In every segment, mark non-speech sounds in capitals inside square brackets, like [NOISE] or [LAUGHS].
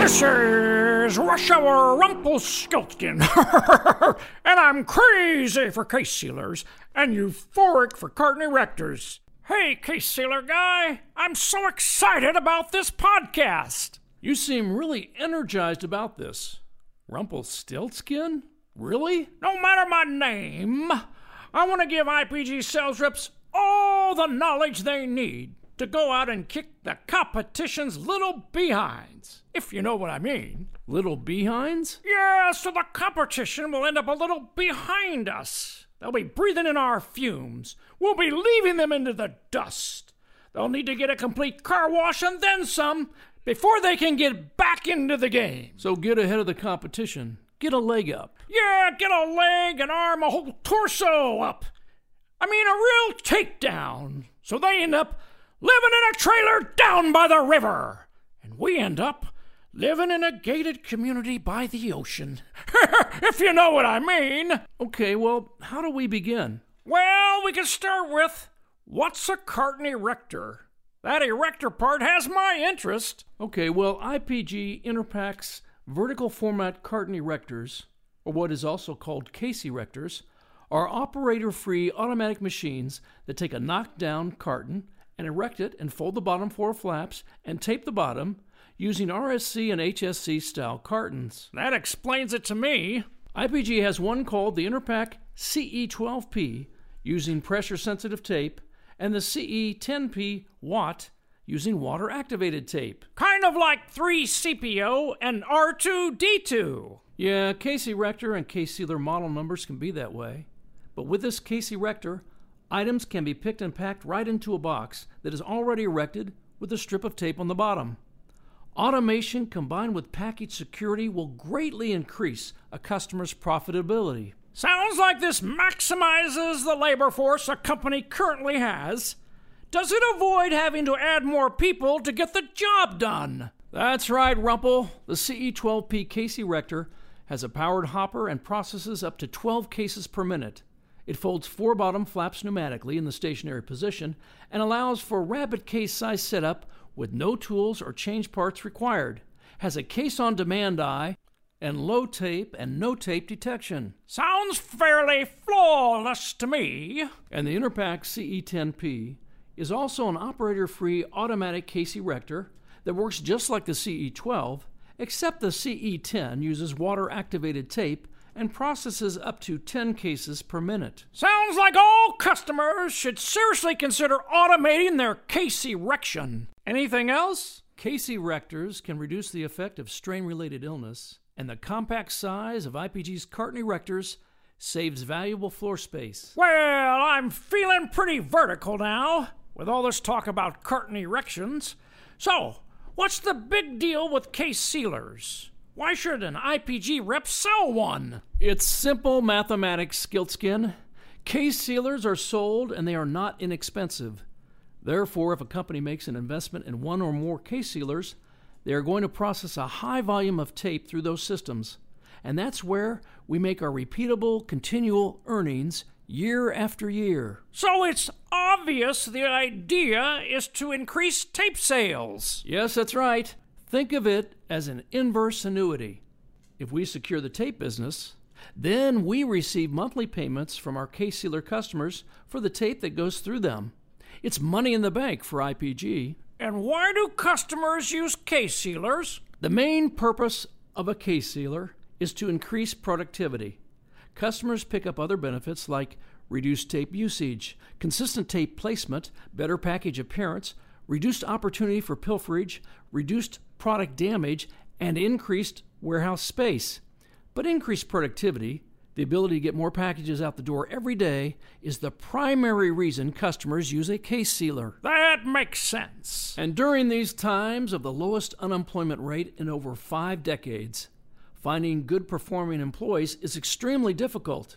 This is Rush Hour Rumpelstiltskin, [LAUGHS] and I'm crazy for case sealers and euphoric for carton erectors. Hey, case sealer guy, I'm so excited about this podcast. You seem really energized about this. Rumpelstiltskin? Really? No matter my name, I want to give IPG sales reps all the knowledge they need to go out and kick the competition's little behinds, if you know what I mean. Little behinds? Yeah, so the competition will end up a little behind us. They'll be breathing in our fumes. We'll be leaving them into the dust. They'll need to get a complete car wash and then some before they can get back into the game. So get ahead of the competition. Get a leg up. Yeah, get a leg, an arm, a whole torso up. I mean, a real takedown. So they end up living in a trailer down by the river. And we end up living in a gated community by the ocean. [LAUGHS] if you know what I mean. Okay, well, how do we begin? Well, we can start with what's a carton erector? That erector part has my interest. Okay, well, IPG Interpack's vertical format carton erectors, or what is also called case erectors, are operator free automatic machines that take a knockdown carton and erect it and fold the bottom four flaps and tape the bottom using RSC and HSC style cartons. That explains it to me. IPG has one called the Interpack CE12P using pressure sensitive tape and the CE10P Watt using water activated tape. Kind of like 3CPO and R2D2. Yeah, case erector and case sealer model numbers can be that way. But with this case erector, items can be picked and packed right into a box that is already erected with a strip of tape on the bottom. Automation combined with package security will greatly increase a customer's profitability. Sounds like this maximizes the labor force a company currently has. Does it avoid having to add more people to get the job done? That's right, Rumple. The CE12P case erector has a powered hopper and processes up to 12 cases per minute. It folds four bottom flaps pneumatically in the stationary position and allows for rapid case size setup with no tools or change parts required. Has a case on demand eye and low tape and no tape detection. Sounds fairly flawless to me. And the Interpack CE10P is also an operator free automatic case erector that works just like the CE12, except the CE10 uses water activated tape and processes up to 10 cases per minute. Sounds like all customers should seriously consider automating their case erection. Anything else? Case erectors can reduce the effect of strain related illness, and the compact size of IPG's carton erectors saves valuable floor space. Well, I'm feeling pretty vertical now with all this talk about carton erections. So, what's the big deal with case sealers? Why should an IPG rep sell one? It's simple mathematics, Skiltskin. Case sealers are sold and they are not inexpensive. Therefore, if a company makes an investment in one or more case sealers, they are going to process a high volume of tape through those systems. And that's where we make our repeatable, continual earnings year after year. So it's obvious the idea is to increase tape sales. Yes, that's right. Think of it as an inverse annuity. If we secure the tape business, then we receive monthly payments from our case sealer customers for the tape that goes through them. It's money in the bank for IPG. And why do customers use case sealers? The main purpose of a case sealer is to increase productivity. Customers pick up other benefits like reduced tape usage, consistent tape placement, better package appearance, reduced opportunity for pilferage, reduced product damage, and increased warehouse space. But increased productivity, the ability to get more packages out the door every day, is the primary reason customers use a case sealer. That makes sense. And during these times of the lowest unemployment rate in over five decades, finding good performing employees is extremely difficult.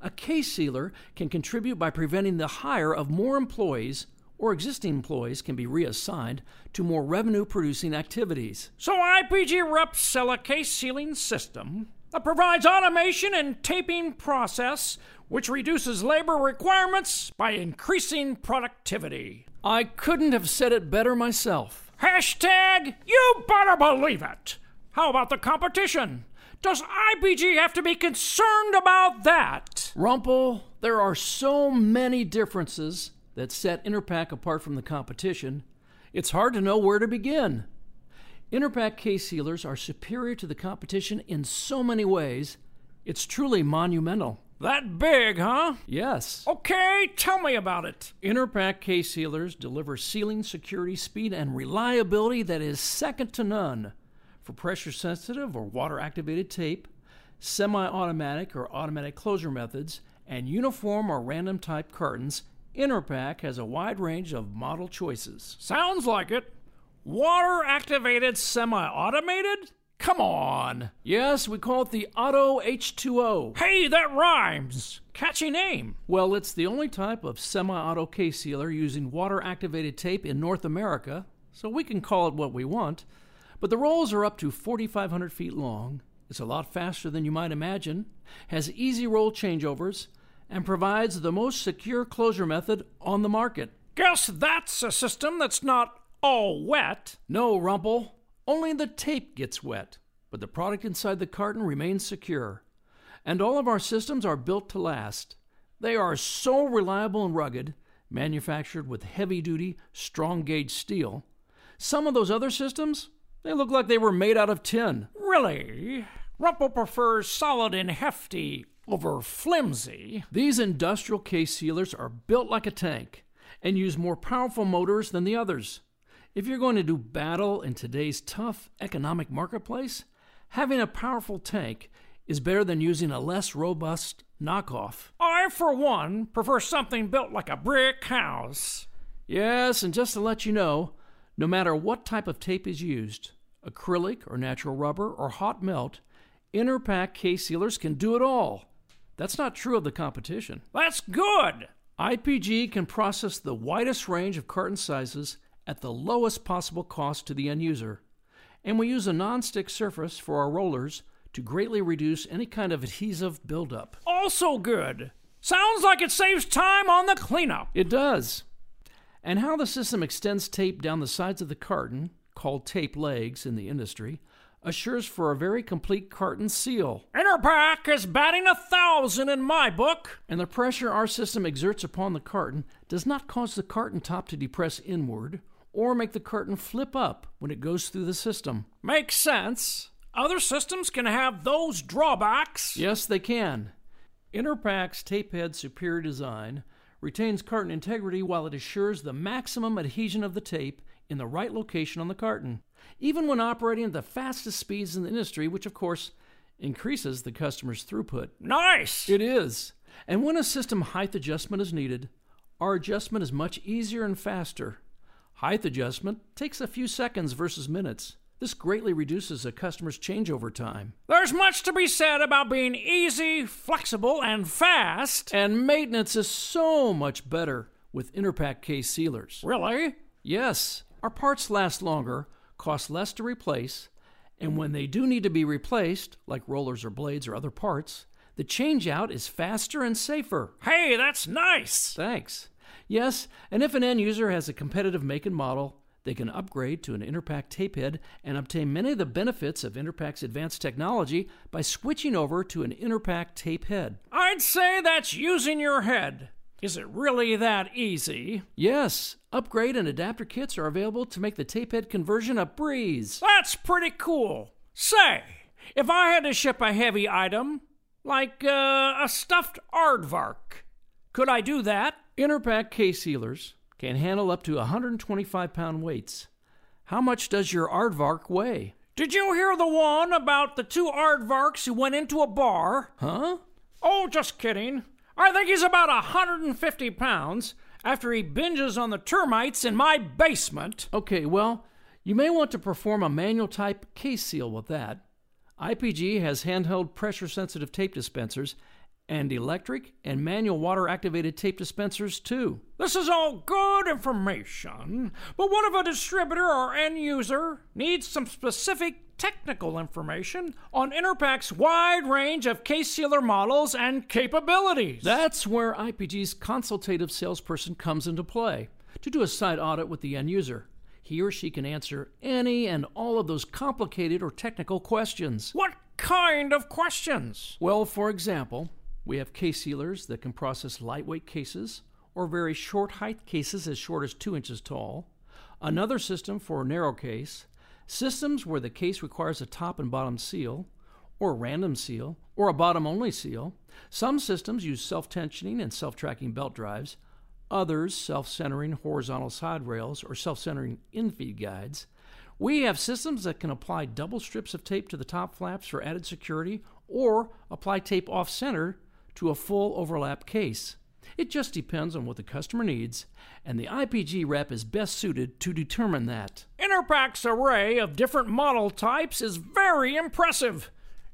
A case sealer can contribute by preventing the hire of more employees or existing employees can be reassigned to more revenue producing activities. So IPG reps sell a case sealing system that provides automation and taping process which reduces labor requirements by increasing productivity. I couldn't have said it better myself. Hashtag you better believe it. How about the competition? Does IPG have to be concerned about that? Rumpel, there are so many differences that set Interpack apart from the competition, it's hard to know where to begin. Interpack case sealers are superior to the competition in so many ways, it's truly monumental. That big, huh? Yes. Okay, tell me about it. Interpack case sealers deliver sealing security speed and reliability that is second to none for pressure sensitive or water activated tape, semi automatic or automatic closure methods, and uniform or random type cartons. Interpack has a wide range of model choices. Sounds like it. Water activated semi automated? Come on. Yes, we call it the Auto H2O. Hey, that rhymes. Catchy name. Well, it's the only type of semi auto case sealer using water activated tape in North America, so we can call it what we want. But the rolls are up to 4,500 feet long. It's a lot faster than you might imagine, has easy roll changeovers, and provides the most secure closure method on the market. Guess that's a system that's not all wet. No, Rumpel. Only the tape gets wet, but the product inside the carton remains secure. And all of our systems are built to last. They are so reliable and rugged, manufactured with heavy duty, strong gauge steel. Some of those other systems, they look like they were made out of tin. Really? Rumpel prefers solid and hefty over flimsy. These industrial case sealers are built like a tank and use more powerful motors than the others. If you're going to do battle in today's tough economic marketplace, having a powerful tank is better than using a less robust knockoff. I, for one, prefer something built like a brick house. Yes, and just to let you know, no matter what type of tape is used acrylic or natural rubber or hot melt Interpack case sealers can do it all. That's not true of the competition. That's good. IPG can process the widest range of carton sizes at the lowest possible cost to the end user. And we use a non-stick surface for our rollers to greatly reduce any kind of adhesive buildup. Also good. Sounds like it saves time on the cleanup. It does. And how the system extends tape down the sides of the carton, called tape legs in the industry, assures for a very complete carton seal. Interpack is batting a thousand in my book. And the pressure our system exerts upon the carton does not cause the carton top to depress inward or make the carton flip up when it goes through the system. Makes sense. Other systems can have those drawbacks. Yes, they can. Interpack's tape head superior design retains carton integrity while it assures the maximum adhesion of the tape in the right location on the carton, even when operating at the fastest speeds in the industry, which of course increases the customer's throughput. Nice! It is. And when a system height adjustment is needed, our adjustment is much easier and faster. Height adjustment takes a few seconds versus minutes. This greatly reduces a customer's changeover time. There's much to be said about being easy, flexible, and fast. And maintenance is so much better with Interpack case sealers. Really? Yes. Our parts last longer, cost less to replace, and when they do need to be replaced, like rollers or blades or other parts, the change out is faster and safer. Hey, that's nice. Thanks. Yes, and if an end user has a competitive make and model, they can upgrade to an Interpack tape head and obtain many of the benefits of Interpack's advanced technology by switching over to an Interpack tape head. I'd say that's using your head. Is it really that easy? Yes, upgrade and adapter kits are available to make the tape head conversion a breeze. That's pretty cool. Say, if I had to ship a heavy item, like uh, a stuffed aardvark, could I do that? Interpack case sealers can handle up to 125 pound weights. How much does your aardvark weigh? Did you hear the one about the two aardvarks who went into a bar? Huh? Oh, just kidding. I think he's about 150 pounds after he binges on the termites in my basement. Okay, well, you may want to perform a manual type case seal with that. IPG has handheld pressure sensitive tape dispensers and electric and manual water activated tape dispensers too. This is all good information, but what if a distributor or end user needs some specific technical information on Interpack's wide range of case sealer models and capabilities? That's where IPG's consultative salesperson comes into play to do a site audit with the end user. he or she can answer any and all of those complicated or technical questions. What kind of questions? Well, for example, we have case sealers that can process lightweight cases or very short height cases as short as 2 inches tall, another system for a narrow case, systems where the case requires a top and bottom seal, or a random seal, or a bottom only seal. Some systems use self tensioning and self tracking belt drives, others self centering horizontal side rails or self centering infeed guides. We have systems that can apply double strips of tape to the top flaps for added security or apply tape off center to a full overlap case. It just depends on what the customer needs, and the IPG rep is best suited to determine that. Interpack's array of different model types is very impressive.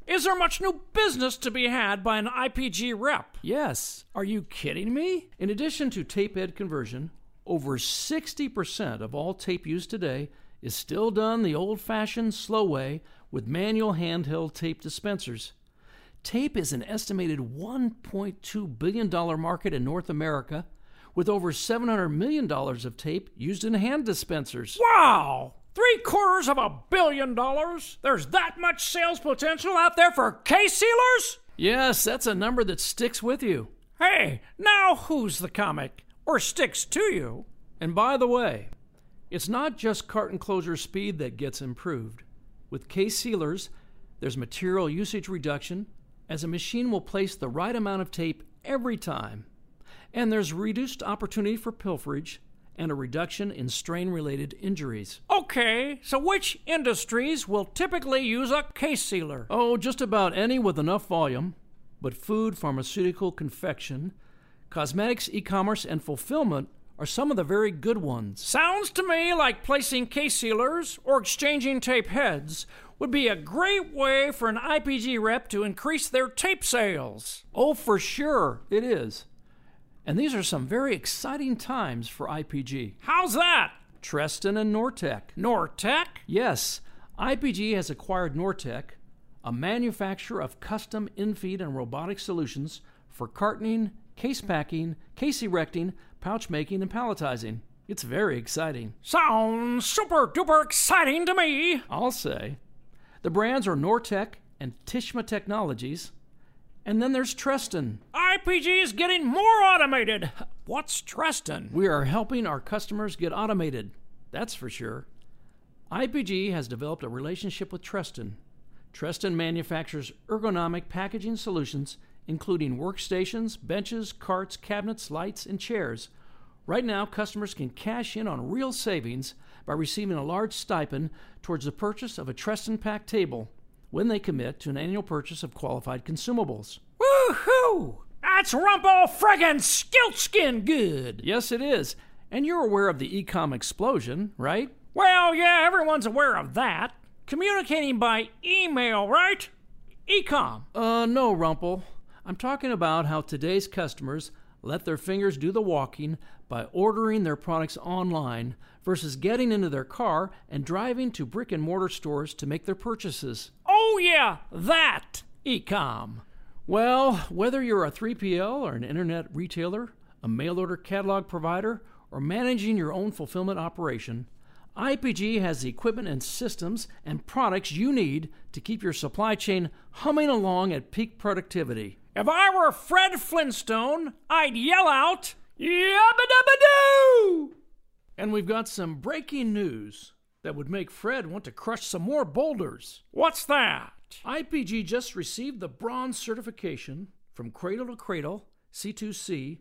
Is there much new business to be had by an IPG rep? Yes. Are you kidding me? In addition to tape head conversion, over 60% of all tape used today is still done the old fashioned slow way with manual handheld tape dispensers. Tape is an estimated $1.2 billion market in North America, with over $700 million of tape used in hand dispensers. Wow! Three quarters of a billion dollars? There's that much sales potential out there for case sealers? Yes, that's a number that sticks with you. Hey, now who's the comic? Or sticks to you? And by the way, it's not just carton closure speed that gets improved. With case sealers, there's material usage reduction, as a machine will place the right amount of tape every time. And there's reduced opportunity for pilferage and a reduction in strain related injuries. Okay, so which industries will typically use a case sealer? Oh, just about any with enough volume, but food, pharmaceutical, confection, cosmetics, e commerce, and fulfillment are some of the very good ones. Sounds to me like placing case sealers or exchanging tape heads would be a great way for an IPG rep to increase their tape sales. Oh, for sure, it is. And these are some very exciting times for IPG. How's that? Treston and Nortech. Nortech? Yes, IPG has acquired Nortech, a manufacturer of custom infeed and robotic solutions for cartoning, case packing, case erecting, pouch making, and palletizing. It's very exciting. Sounds super duper exciting to me. I'll say. The brands are Nortech and Tishma Technologies. And then there's Treston. IPG is getting more automated. What's Treston? We are helping our customers get automated. That's for sure. IPG has developed a relationship with Treston. Treston manufactures ergonomic packaging solutions, including workstations, benches, carts, cabinets, lights, and chairs. Right now, customers can cash in on real savings by receiving a large stipend towards the purchase of a Treston Pack table when they commit to an annual purchase of qualified consumables. Woohoo! That's rumple friggin' skiltskin good! Yes, it is. And you're aware of the ecom explosion, right? Well, yeah, everyone's aware of that. Communicating by email, right? Ecom. Uh, no, Rumple. I'm talking about how today's customers let their fingers do the walking by ordering their products online versus getting into their car and driving to brick and mortar stores to make their purchases. Oh, yeah, that ecom. Well, whether you're a 3PL or an internet retailer, a mail order catalog provider, or managing your own fulfillment operation, IPG has the equipment and systems and products you need to keep your supply chain humming along at peak productivity. If I were Fred Flintstone, I'd yell out, Yabba dabba doo! And we've got some breaking news that would make Fred want to crush some more boulders. What's that? IPG just received the bronze certification from Cradle to Cradle, C2C,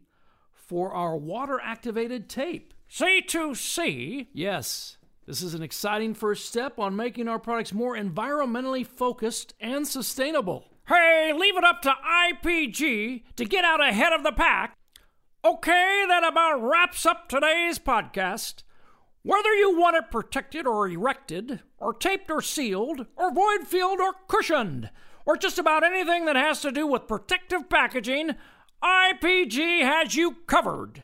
for our water activated tape. C2C? Yes. This is an exciting first step on making our products more environmentally focused and sustainable. Hey, leave it up to IPG to get out ahead of the pack Okay, that about wraps up today's podcast. Whether you want it protected or erected, or taped or sealed, or void filled or cushioned, or just about anything that has to do with protective packaging, IPG has you covered.